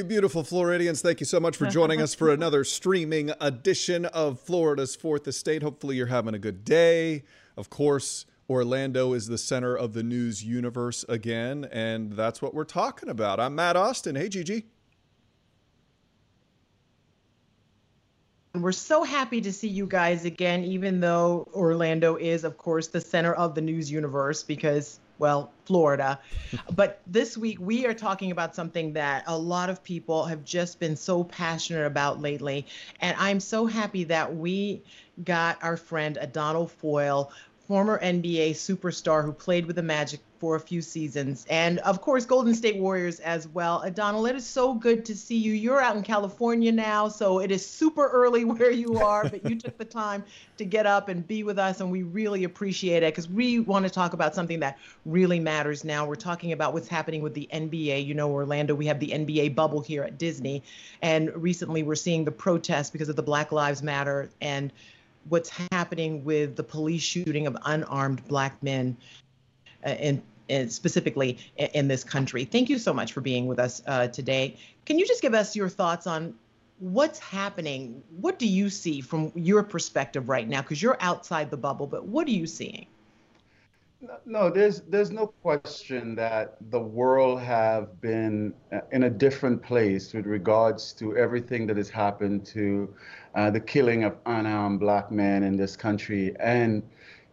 you beautiful Floridians. Thank you so much for joining us for another streaming edition of Florida's Fourth Estate. Hopefully, you're having a good day. Of course, Orlando is the center of the news universe again, and that's what we're talking about. I'm Matt Austin. Hey, Gigi. We're so happy to see you guys again, even though Orlando is, of course, the center of the news universe because, well, Florida. but this week, we are talking about something that a lot of people have just been so passionate about lately. And I'm so happy that we got our friend Adonal Foyle former NBA superstar who played with the Magic for a few seasons, and of course, Golden State Warriors as well. Uh, Adonal, it is so good to see you. You're out in California now, so it is super early where you are, but you took the time to get up and be with us, and we really appreciate it because we want to talk about something that really matters now. We're talking about what's happening with the NBA. You know, Orlando, we have the NBA bubble here at Disney, and recently we're seeing the protests because of the Black Lives Matter and what's happening with the police shooting of unarmed black men uh, in, in specifically in, in, this country. Thank you so much for being with us uh, today. Can you just give us your thoughts on what's happening? What do you see from your perspective right now? Because you're outside the bubble, but what are you seeing? No, there's there's no question that the world have been uh, in a different place with regards to everything that has happened to uh, the killing of unarmed black men in this country, and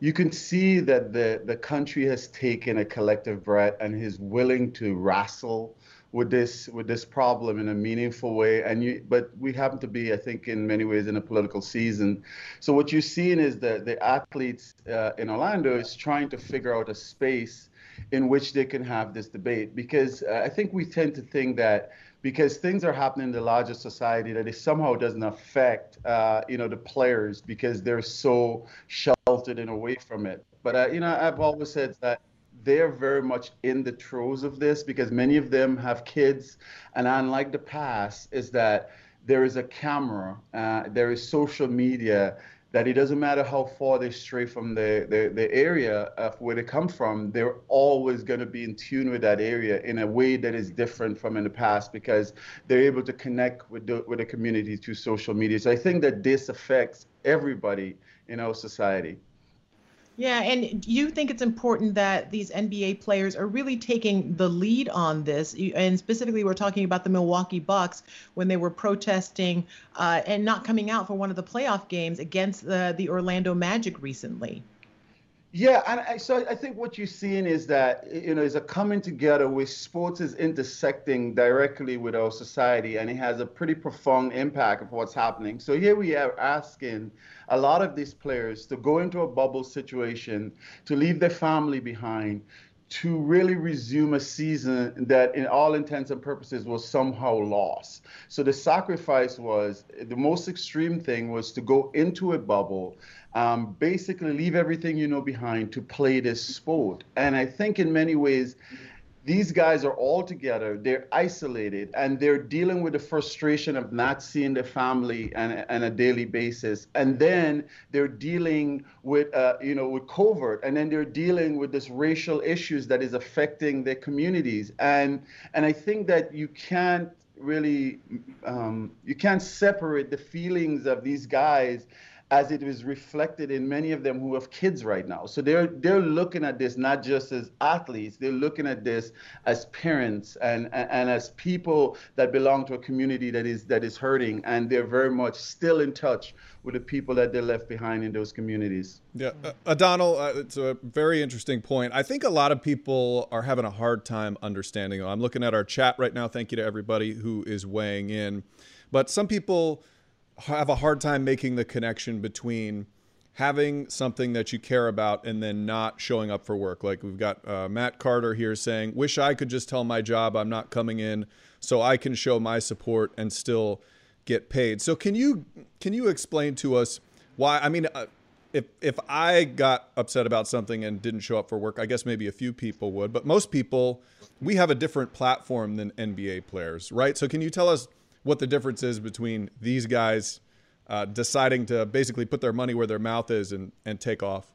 you can see that the the country has taken a collective breath and is willing to wrestle with this with this problem in a meaningful way. And you but we happen to be i think in many ways in a political season. So what you're seeing is that the athletes uh, in orlando is trying to figure out a space in which they can have this debate. Because uh, i think we tend to think that because things are happening in the larger society that it somehow doesn't affect uh, you know the players because they're so sheltered and away from it. But uh, you know i've always said that they're very much in the throes of this because many of them have kids. And unlike the past, is that there is a camera, uh, there is social media, that it doesn't matter how far they stray from the, the, the area of where they come from, they're always going to be in tune with that area in a way that is different from in the past because they're able to connect with the, with the community through social media. So I think that this affects everybody in our society. Yeah, and do you think it's important that these NBA players are really taking the lead on this. And specifically, we're talking about the Milwaukee Bucks when they were protesting uh, and not coming out for one of the playoff games against the, the Orlando Magic recently. Yeah, and I, so I think what you're seeing is that you know is a coming together where sports is intersecting directly with our society, and it has a pretty profound impact of what's happening. So here we are asking a lot of these players to go into a bubble situation, to leave their family behind, to really resume a season that, in all intents and purposes, was somehow lost. So the sacrifice was the most extreme thing was to go into a bubble, um, basically leave everything you know behind to play this sport. And I think in many ways, these guys are all together they're isolated and they're dealing with the frustration of not seeing their family on, on a daily basis and then they're dealing with uh, you know with COVID and then they're dealing with this racial issues that is affecting their communities and and i think that you can't really um, you can't separate the feelings of these guys as it is reflected in many of them who have kids right now. So they're they're looking at this not just as athletes, they're looking at this as parents and, and, and as people that belong to a community that is that is hurting and they're very much still in touch with the people that they left behind in those communities. Yeah, uh, Adonal, uh, it's a very interesting point. I think a lot of people are having a hard time understanding. I'm looking at our chat right now. Thank you to everybody who is weighing in. But some people have a hard time making the connection between having something that you care about and then not showing up for work. Like we've got uh, Matt Carter here saying, "Wish I could just tell my job I'm not coming in, so I can show my support and still get paid." So can you can you explain to us why? I mean. Uh, if, if I got upset about something and didn't show up for work, I guess maybe a few people would, but most people, we have a different platform than NBA players, right? So, can you tell us what the difference is between these guys uh, deciding to basically put their money where their mouth is and, and take off.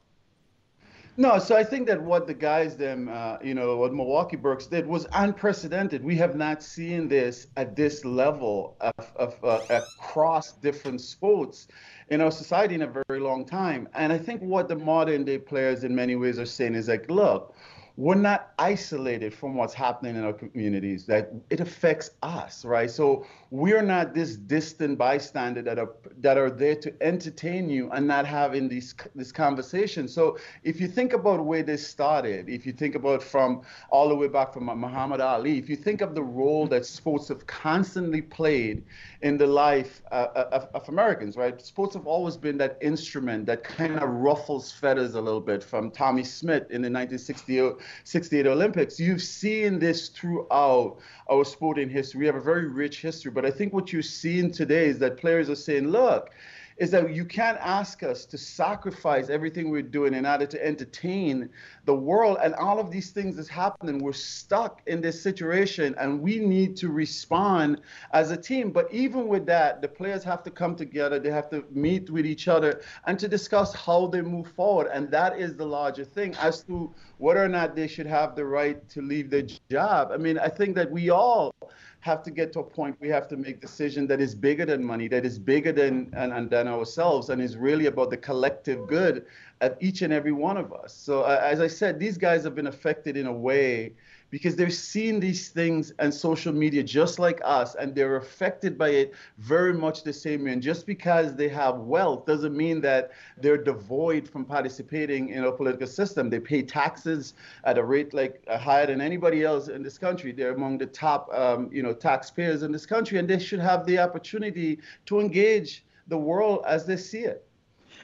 No, so I think that what the guys, them, uh, you know, what Milwaukee Bucks did was unprecedented. We have not seen this at this level of, of uh, across different sports in our society in a very long time. And I think what the modern day players, in many ways, are saying is like, look, we're not isolated from what's happening in our communities that it affects us right? So we're not this distant bystander that are that are there to entertain you and not having these this conversation. So if you think about where this started if you think about from all the way back from muhammad ali if you think of the role that sports have constantly played in the life uh, of, of americans right? Sports have always been that instrument that kind of ruffles feathers a little bit from tommie smith in the 1960 68 Olympics. You've seen this throughout our sporting history. We have a very rich history, but I think what you're seeing today is that players are saying, look, is that you can't ask us to sacrifice everything we're doing in order to entertain the world. And all of these things that's happening. We're stuck in this situation and we need to respond as a team. But even with that, the players have to come together. They have to meet with each other and to discuss how they move forward. And that is the larger thing as to whether or not they should have the right to leave their job. I mean, I think that we all have to get to a point we have to make decision that is bigger than money, that is bigger than and, and than ourselves, and is really about the collective good of each and every one of us. So uh, as I said, these guys have been affected in a way because they're seeing these things on social media just like us and they're affected by it very much the same way. And just because they have wealth doesn't mean that they're devoid from participating in a political system. They pay taxes at a rate like uh, higher than anybody else in this country. They're among the top um, you know taxpayers in this country and they should have the opportunity to engage the world as they see it.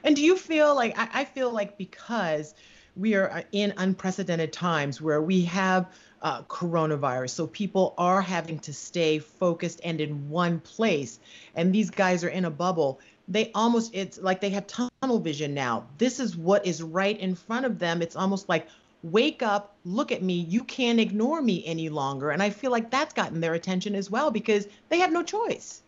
And do you feel like I, I feel like because we are in unprecedented times where we have uh, coronavirus. So people are having to stay focused and in one place. And these guys are in a bubble. They almost, it's like they have tunnel vision now. This is what is right in front of them. It's almost like, wake up, look at me. You can't ignore me any longer. And I feel like that's gotten their attention as well because they have no choice.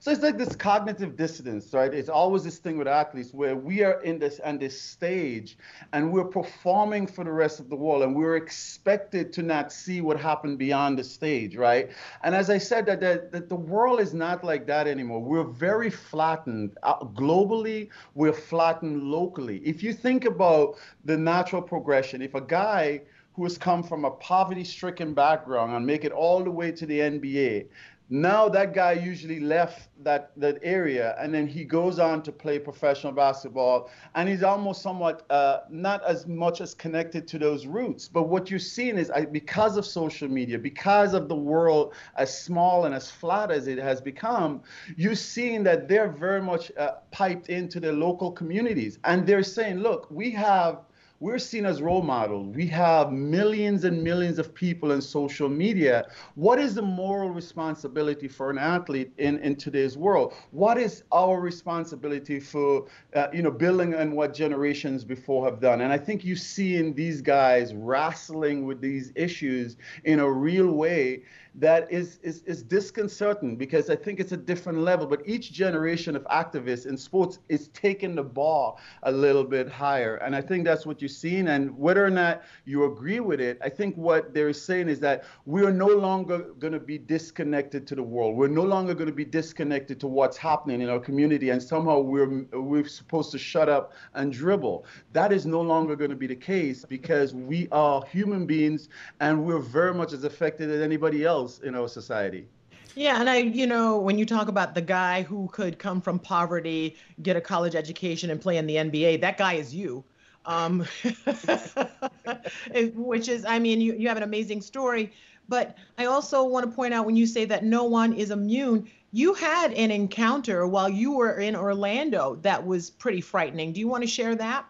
So it's like this cognitive dissonance, right? It's always this thing with athletes where we are in this on this stage and we're performing for the rest of the world and we're expected to not see what happened beyond the stage, right? And as I said, that, that, that the world is not like that anymore. We're very flattened uh, globally. We're flattened locally. If you think about the natural progression, if a guy who has come from a poverty-stricken background and make it all the way to the NBA now that guy usually left that that area and then he goes on to play professional basketball and he's almost somewhat uh, not as much as connected to those roots. But what you're seeing is because of social media because of the world as small and as flat as it has become you're seeing that they're very much uh, piped into their local communities. And they're saying look we have we're seen as role models. We have millions and millions of people in social media. What is the moral responsibility for an athlete in, in today's world? What is our responsibility for, uh, you know, building on what generations before have done? And I think you see in these guys wrestling with these issues in a real way that is, is, is disconcerting because I think it's a different level. But each generation of activists in sports is taking the bar a little bit higher. And I think that's what you're seeing. And whether or not you agree with it, I think what they're saying is that we are no longer going to be disconnected to the world. We're no longer going to be disconnected to what's happening in our community. And somehow we're, we're supposed to shut up and dribble. That is no longer going to be the case because we are human beings and we're very much as affected as anybody else in our society. Yeah, and I, you know, when you talk about the guy who could come from poverty, get a college education, and play in the NBA, that guy is you. Um, which is, I mean, you, you have an amazing story. But I also want to point out when you say that no one is immune, you had an encounter while you were in Orlando that was pretty frightening. Do you want to share that?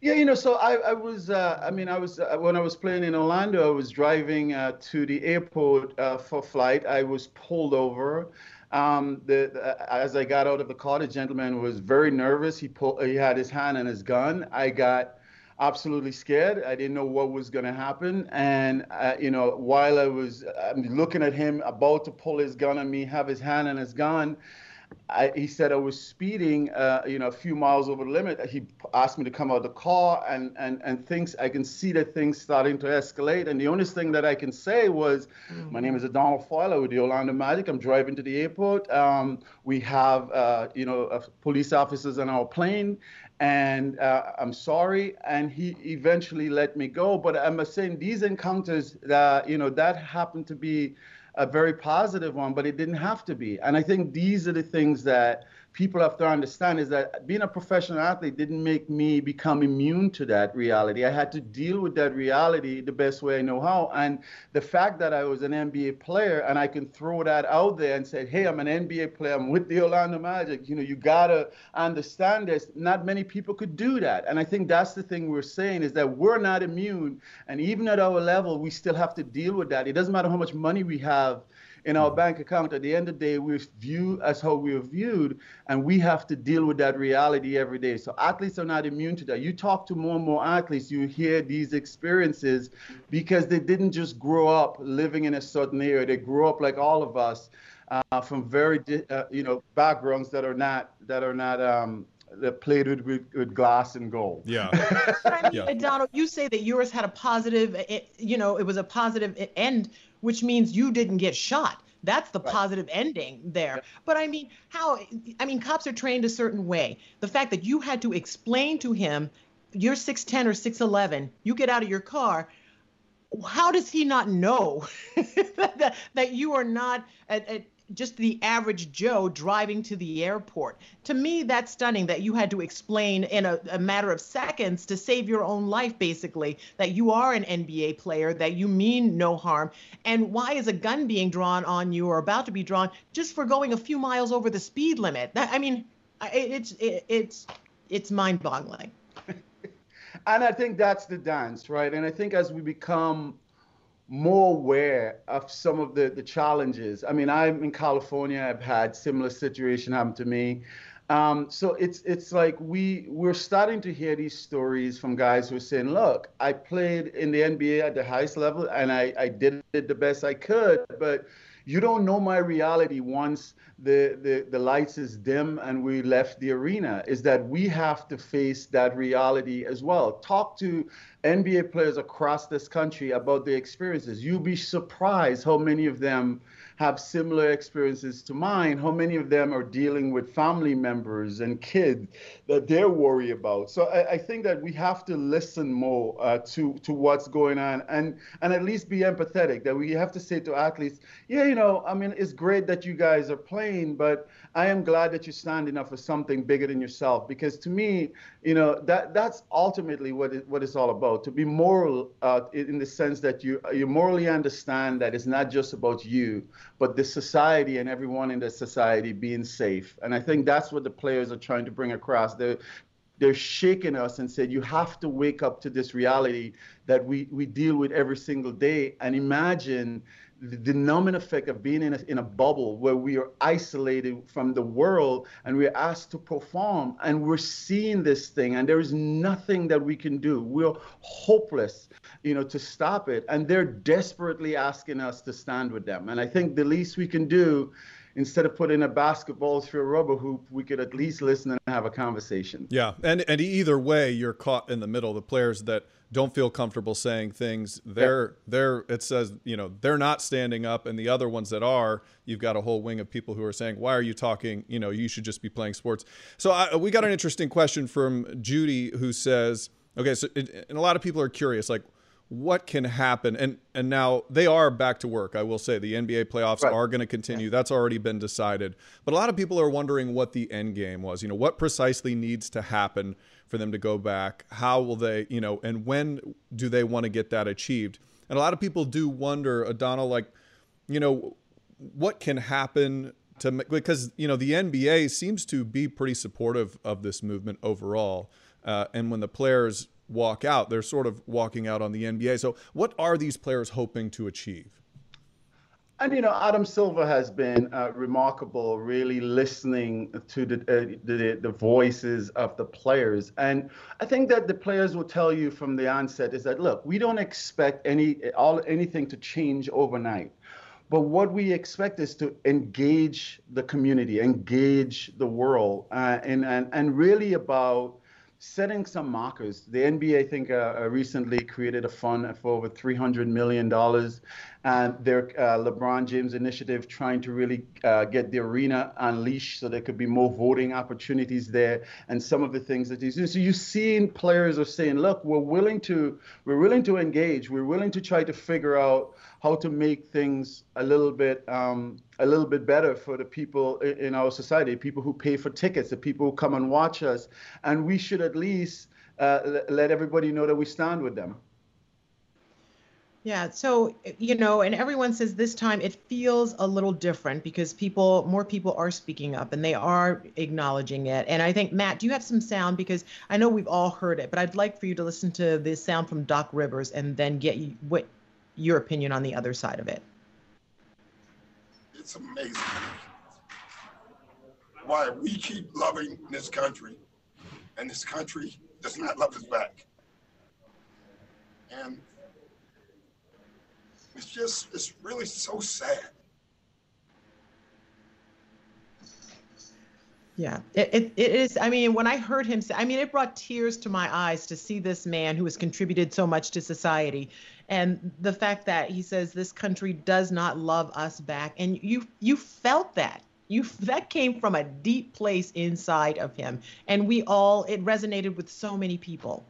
Yeah, you know, so I, I was, uh, I mean, I was, uh, when I was playing in Orlando, I was driving uh, to the airport uh, for flight. I was pulled over. Um, the, the, as I got out of the car, the gentleman was very nervous. He pulled, he had his hand on his gun. I got absolutely scared. I didn't know what was going to happen. And, uh, you know, while I was I'm looking at him about to pull his gun on me, have his hand on his gun, I, he said I was speeding, uh, you know, a few miles over the limit. He asked me to come out of the car, and and and things. I can see that things starting to escalate. And the only thing that I can say was, mm-hmm. my name is Adonal Foyle with the Orlando Magic. I'm driving to the airport. Um, we have, uh, you know, uh, police officers on our plane, and uh, I'm sorry. And he eventually let me go. But I'm saying these encounters, that you know, that happened to be a very positive one, but it didn't have to be. And I think these are the things that people have to understand is that being a professional athlete didn't make me become immune to that reality. I had to deal with that reality the best way I know how. And the fact that I was an NBA player and I can throw that out there and say, hey, I'm an NBA player, I'm with the Orlando Magic, you know, you gotta understand this. Not many people could do that. And I think that's the thing we're saying is that we're not immune. And even at our level, we still have to deal with that. It doesn't matter how much money we have in our bank account. At the end of the day, we're viewed as how we're viewed, and we have to deal with that reality every day. So athletes are not immune to that. You talk to more and more athletes, you hear these experiences because they didn't just grow up living in a certain area. They grew up like all of us uh, from very, uh, you know, backgrounds that are not that are not um, that played with, with, with, glass and gold. Yeah. I mean, yeah. Adonal, you say that yours had a positive, it, you know, it was a positive end which means you didn't get shot. That's the right. positive ending there. But I mean, how? I mean, cops are trained a certain way. The fact that you had to explain to him, you're 6'10 or 6'11, you get out of your car. How does he not know that, that you are not at, at just the average Joe driving to the airport. To me, that's stunning that you had to explain in a, a, matter of seconds to save your own life, basically, that you are an NBA player, that you mean no harm. And why is a gun being drawn on you or about to be drawn just for going a few miles over the speed limit? That, I mean, it's it, it's it's mind-boggling. and I think that's the dance, right? And I think as we become more aware of some of the, the challenges. I mean, I'm in California. I've had similar situation happen to me. Um, so it's it's like we we're starting to hear these stories from guys who are saying, "Look, I played in the NBA at the highest level, and I, I did it the best I could, but you don't know my reality once the, the, the lights is dim and we left the arena is that we have to face that reality as well. Talk to NBA players across this country about their experiences. You'll be surprised how many of them have similar experiences to mine, how many of them are dealing with family members and kids that they're worried about. So I, I think that we have to listen more uh, to to what's going on and and at least be empathetic. That we have to say to athletes, yeah, you know, I mean, it's great that you guys are playing, but I am glad that you're standing up for something bigger than yourself. Because to me, you know, that that's ultimately what it, what it's all about. To be moral uh, in the sense that you you morally understand that it's not just about you, but the society and everyone in the society being safe. And I think that's what the players are trying to bring across. They're, they're shaking us and said, you have to wake up to this reality that we, we deal with every single day and imagine the numbing effect of being in a, in a bubble where we are isolated from the world and we're asked to perform and we're seeing this thing and there is nothing that we can do we're hopeless you know to stop it and they're desperately asking us to stand with them and i think the least we can do instead of putting a basketball through a rubber hoop, we could at least listen and have a conversation. Yeah, and and either way, you're caught in the middle. The players that don't feel comfortable saying things, they're they're it says you know they're not standing up, and the other ones that are, you've got a whole wing of people who are saying, why are you talking? You know, you should just be playing sports. So I, we got an interesting question from Judy who says, okay, so it, and a lot of people are curious, like what can happen? And and now they are back to work i will say. The nba playoffs right. are going to continue that's already been decided. But a lot of people are wondering what the end game was. You know what precisely needs to happen for them to go back? How will they you know and when do they want to get that achieved? And a lot of people do wonder Adonal like you know what can happen to because you know the nba seems to be pretty supportive of this movement overall. Uh, and when the players walk out. They're sort of walking out on the NBA. So, what are these players hoping to achieve? And you know, Adam Silver has been uh, remarkable, really listening to the, uh, the, the voices of the players. And I think that the players will tell you from the onset is that look, we don't expect any all anything to change overnight. But what we expect is to engage the community, engage the world, uh, and, and, and really about setting some markers. The NBA, I think, uh, uh, recently created a fund for over $300 million. And their uh, LeBron James initiative trying to really uh, get the arena unleashed so there could be more voting opportunities there and some of the things that he's doing. So you're seeing players are saying, look, we're willing to, we're willing to engage. We're willing to try to figure out how to make things a little bit um, a little bit better for the people in our society, people who pay for tickets, the people who come and watch us, and we should at least uh, let everybody know that we stand with them. Yeah, so you know, and everyone says this time it feels a little different because people, more people are speaking up and they are acknowledging it. And I think Matt, do you have some sound because I know we've all heard it, but I'd like for you to listen to this sound from Doc Rivers and then get you, what your opinion on the other side of it. It's amazing why we keep loving this country and this country does not love us back. And it's just, it's really so sad. Yeah, it, it, it is. I mean, when I heard him say, I mean, it brought tears to my eyes to see this man who has contributed so much to society and the fact that he says this country does not love us back and you you felt that you that came from a deep place inside of him and we all it resonated with so many people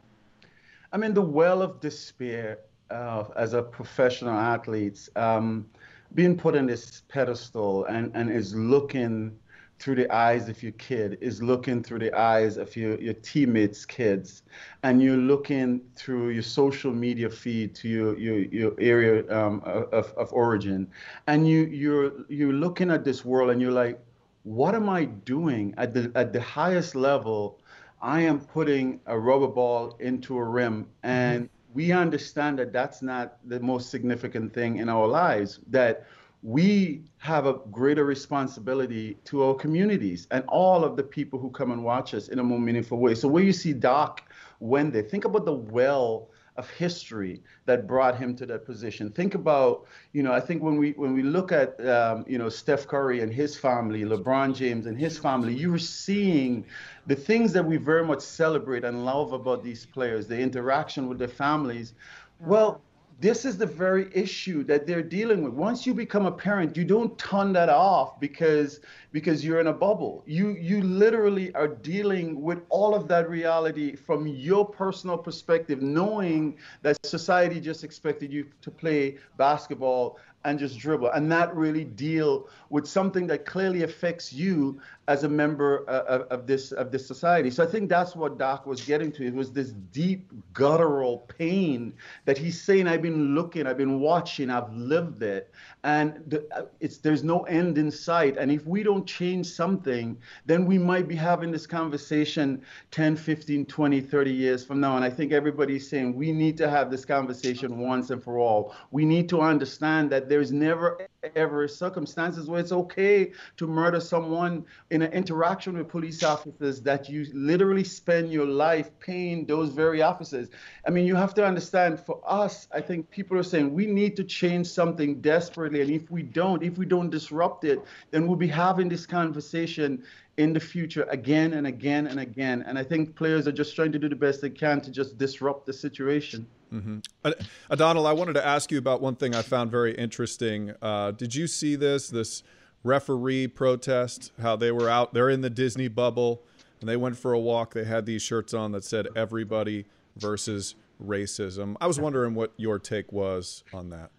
i mean the well of despair uh, as a professional athlete um, being put on this pedestal and, and is looking through the eyes of your kid is looking through the eyes of your, your teammates' kids, and you're looking through your social media feed to your your, your area um, of, of origin, and you you're you're looking at this world and you're like, what am I doing at the at the highest level? I am putting a rubber ball into a rim, and mm-hmm. We understand that that's not the most significant thing in our lives. That we have a greater responsibility to our communities and all of the people who come and watch us in a more meaningful way. So where you see Doc Wendy, think about the well of history that brought him to that position. Think about, you know, I think when we when we look at, um, you know, Steph Curry and his family, LeBron James and his family, you were seeing the things that we very much celebrate and love about these players, the interaction with their families. Well, this is the very issue that they're dealing with. Once you become a parent, you don't turn that off because because you're in a bubble. You you literally are dealing with all of that reality from your personal perspective, knowing that society just expected you to play basketball and just dribble and not really deal with something that clearly affects you as a member uh, of, this of this society. So I think that's what Doc was getting to. It was this deep guttural pain that he's saying, "I've been looking, I've been watching, I've lived it, and the, uh, it's there's no end in sight. And if we don't change something, then we might be having this conversation 10, 15, 20, 30 years from now. And I think everybody's saying we need to have this conversation once and for all. We need to understand that there's never ever circumstances where it's okay to murder someone in an interaction with police officers that you literally spend your life paying those very officers. I mean, you have to understand for us, I think people are saying we need to change something desperately. And if we don't, if we don't disrupt it, then we'll be having this conversation in the future again and again and again. And I think players are just trying to do the best they can to just disrupt the situation. Mm-hmm. I wanted to ask you about one thing I found very interesting. Uh, did you see this? This referee protest, how they were out, they're in the Disney bubble, and they went for a walk. They had these shirts on that said everybody versus racism. I was wondering what your take was on that.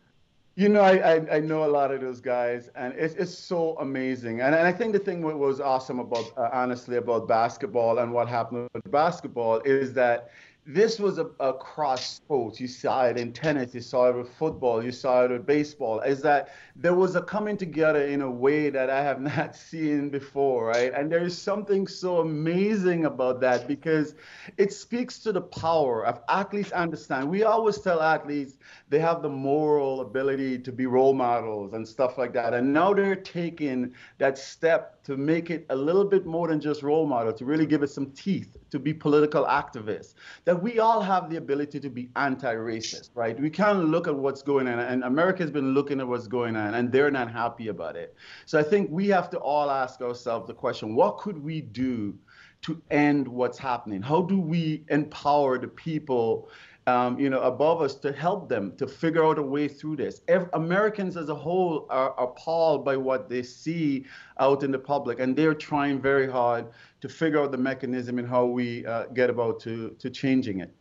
You know, I, I, I, know a lot of those guys, and it's, it's so amazing. And, and I think the thing that was awesome about, uh, honestly, about basketball and what happened with basketball is that this was a, cross sports. You saw it in tennis, you saw it with football, you saw it with baseball. Is that there was a coming together in a way that I have not seen before, right? And there is something so amazing about that because it speaks to the power of athletes understand. We always tell athletes they have the moral ability to be role models and stuff like that. And now they're taking that step to make it a little bit more than just role model, to really give it some teeth, to be political activists, that we all have the ability to be anti-racist, right? We can't look at what's going on, and America's been looking at what's going on, and they're not happy about it. So I think we have to all ask ourselves the question, what could we do to end what's happening? How do we empower the people um, you know, above us to help them to figure out a way through this. If Americans as a whole are appalled by what they see out in the public, and they're trying very hard to figure out the mechanism and how we uh, get about to to changing it.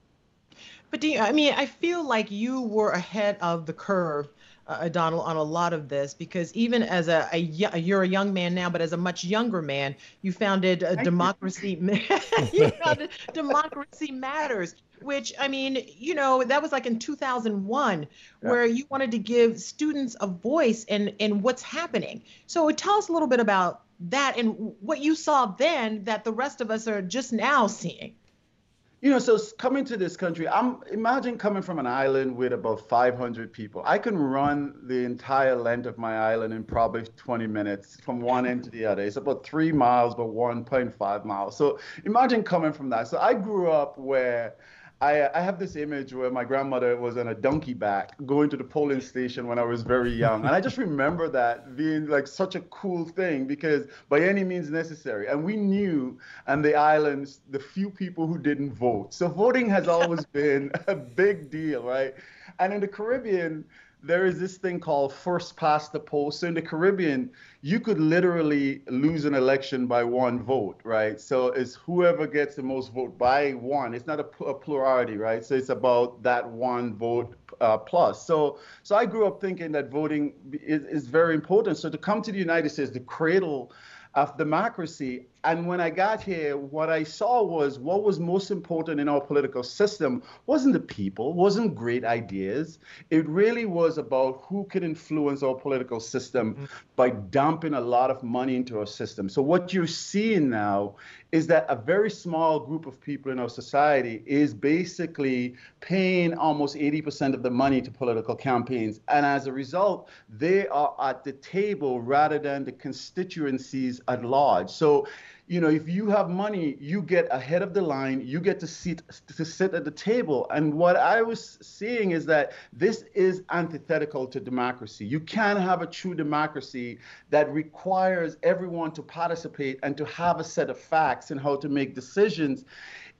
But do you, I mean, I feel like you were ahead of the curve uh, Adonal, on a lot of this because even as a, a, you're a young man now, but as a much younger man, you founded a democracy. you founded Democracy Matters, which I mean, you know, that was like in 2001, yeah. where you wanted to give students a voice and and what's happening. So uh, tell us a little bit about that and what you saw then that the rest of us are just now seeing you know, so coming to this country, I'm imagine coming from an island with about 500 people. I can run the entire length of my island in probably 20 minutes from one end to the other. It's about three miles, but 1.5 miles. So imagine coming from that. So I grew up where I, I have this image where my grandmother was on a donkey back going to the polling station when I was very young. And I just remember that being like such a cool thing because by any means necessary. And we knew on the islands the few people who didn't vote. So voting has always been a big deal, right? And in the Caribbean, there is this thing called first past the post. So in the Caribbean, you could literally lose an election by one vote, right? So it's whoever gets the most vote by one. It's not a, a plurality, right? So it's about that one vote uh, plus. So so I grew up thinking that voting is, is very important. So to come to the United States, the cradle of democracy. And when I got here, what I saw was what was most important in our political system wasn't the people, wasn't great ideas. It really was about who could influence our political system mm-hmm. by dumping a lot of money into our system. So what you're seeing now is that a very small group of people in our society is basically paying almost 80% of the money to political campaigns. And as a result, they are at the table rather than the constituencies at large. So you know, if you have money, you get ahead of the line, you get to sit to sit at the table. And what I was seeing is that this is antithetical to democracy. You can't have a true democracy that requires everyone to participate and to have a set of facts and how to make decisions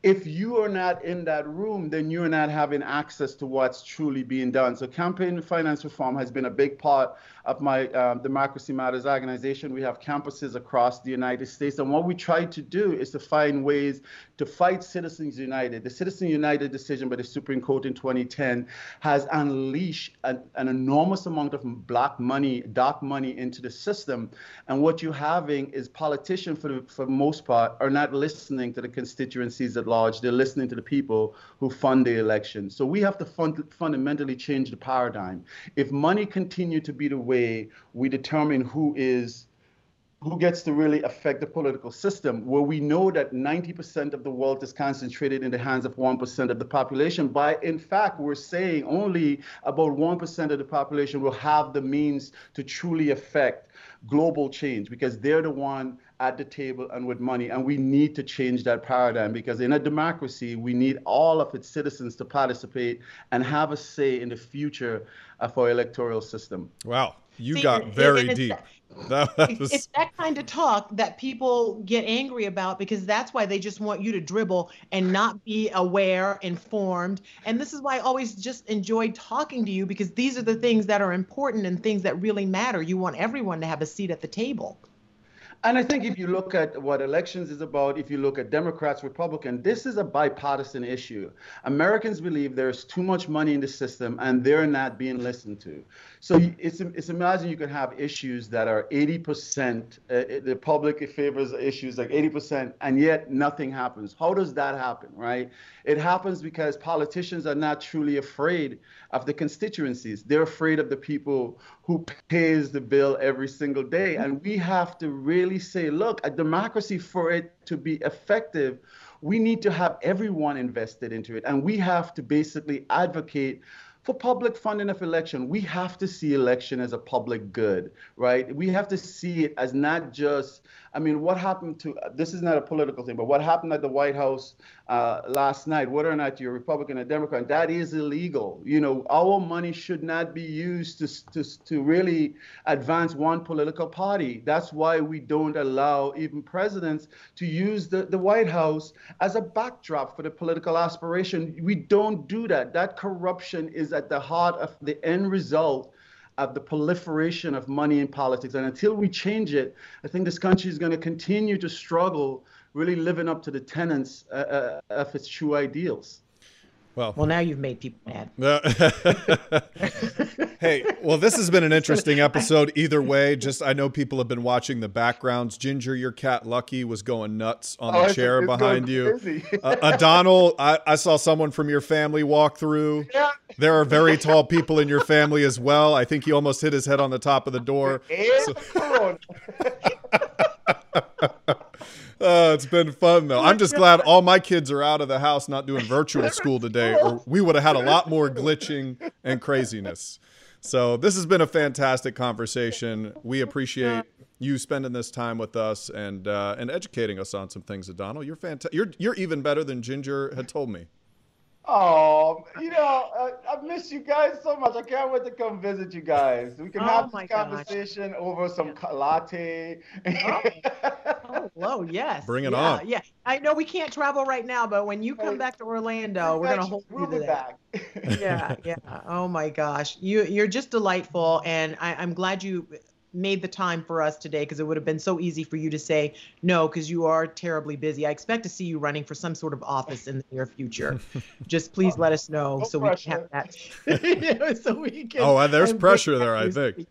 if you are not in that room, then you're not having access to what's truly being done. So campaign finance reform has been a big part of my um, Democracy Matters organization. We have campuses across the United States. And what we try to do is to find ways to fight Citizens United. The Citizens United decision by the Supreme Court in 2010 has unleashed an, an enormous amount of black money, dark money into the system. And what you're having is politicians, for the, for most part, are not listening to the constituencies at large. They're listening to the people who fund the election. So we have to fund, fundamentally change the paradigm. If money continue to be the way way we determine who is who gets to really affect the political system, where we know that 90% of the wealth is concentrated in the hands of 1% of the population. By in fact, we're saying only about 1% of the population will have the means to truly affect global change because they're the one at the table and with money. And we need to change that paradigm because in a democracy, we need all of its citizens to participate and have a say in the future of our electoral system. Wow. You See, got very deep. That, that was... It's that kind of talk that people get angry about because that's why they just want you to dribble and not be aware, informed. And this is why I always just enjoy talking to you because these are the things that are important and things that really matter. You want everyone to have a seat at the table. And I think if you look at what elections is about, if you look at Democrats, Republican, this is a bipartisan issue. Americans believe there's too much money in the system and they're not being listened to. So it's, it's imagine you can have issues that are 80%, uh, the public favors issues like 80%, and yet nothing happens. How does that happen, right? It happens because politicians are not truly afraid of the constituencies. They're afraid of the people who pays the bill every single day. And we have to really say, look, a democracy for it to be effective, we need to have everyone invested into it. And we have to basically advocate for public funding of election, we have to see election as a public good, right? We have to see it as not just, I mean, what happened to, this is not a political thing, but what happened at the White House uh, last night, whether or not you're Republican or Democrat, that is illegal. You know, our money should not be used to, to, to really advance one political party. That's why we don't allow even presidents to use the, the White House as a backdrop for the political aspiration. We don't do that. That corruption is at the heart of the end result of the proliferation of money in politics. And until we change it, I think this country is going to continue to struggle really living up to the tenets uh, uh, of its true ideals. Well, well, now you've made people mad. hey, well, this has been an interesting episode either way. Just I know people have been watching the backgrounds. Ginger, your cat Lucky was going nuts on oh, the chair behind you. uh, Adonal, I, I, saw someone from your family walk through. Yeah. There are very tall people in your family as well. I think he almost hit his head on the top of the door. So. Uh, it's been fun though. I'm just glad all my kids are out of the house, not doing virtual school today, or we would have had a lot more glitching and craziness. So this has been a fantastic conversation. We appreciate you spending this time with us and uh, and educating us on some things, Adonal. You're fantastic. You're you're even better than Ginger had told me. Oh, you know, uh, I miss you guys so much. I can't wait to come visit you guys. We can oh have this conversation gosh. over some yeah. latte. Oh. Oh, hello, yes. Bring it yeah, on. Yeah, I know we can't travel right now, but when you come back to Orlando, we're gonna hold we'll you to that. yeah, yeah. Oh my gosh, you you're just delightful, and I, I'm glad you made the time for us today because it would have been so easy for you to say no because you are terribly busy. I expect to see you running for some sort of office in the near future. Just please let us know no so pressure. we can have that. so we can. Oh, uh, there's pressure there, I think.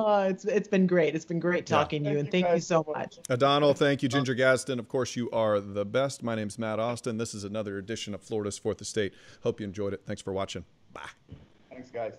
Oh, it's it's been great. It's been great talking yeah. to you, and thank you so much. Uh, Adonal, thank you. Ginger Gaston, of course, you are the best. My name's Matt Austin. This is another edition of Florida's Fourth Estate. Hope you enjoyed it. Thanks for watching. Bye. Thanks, guys.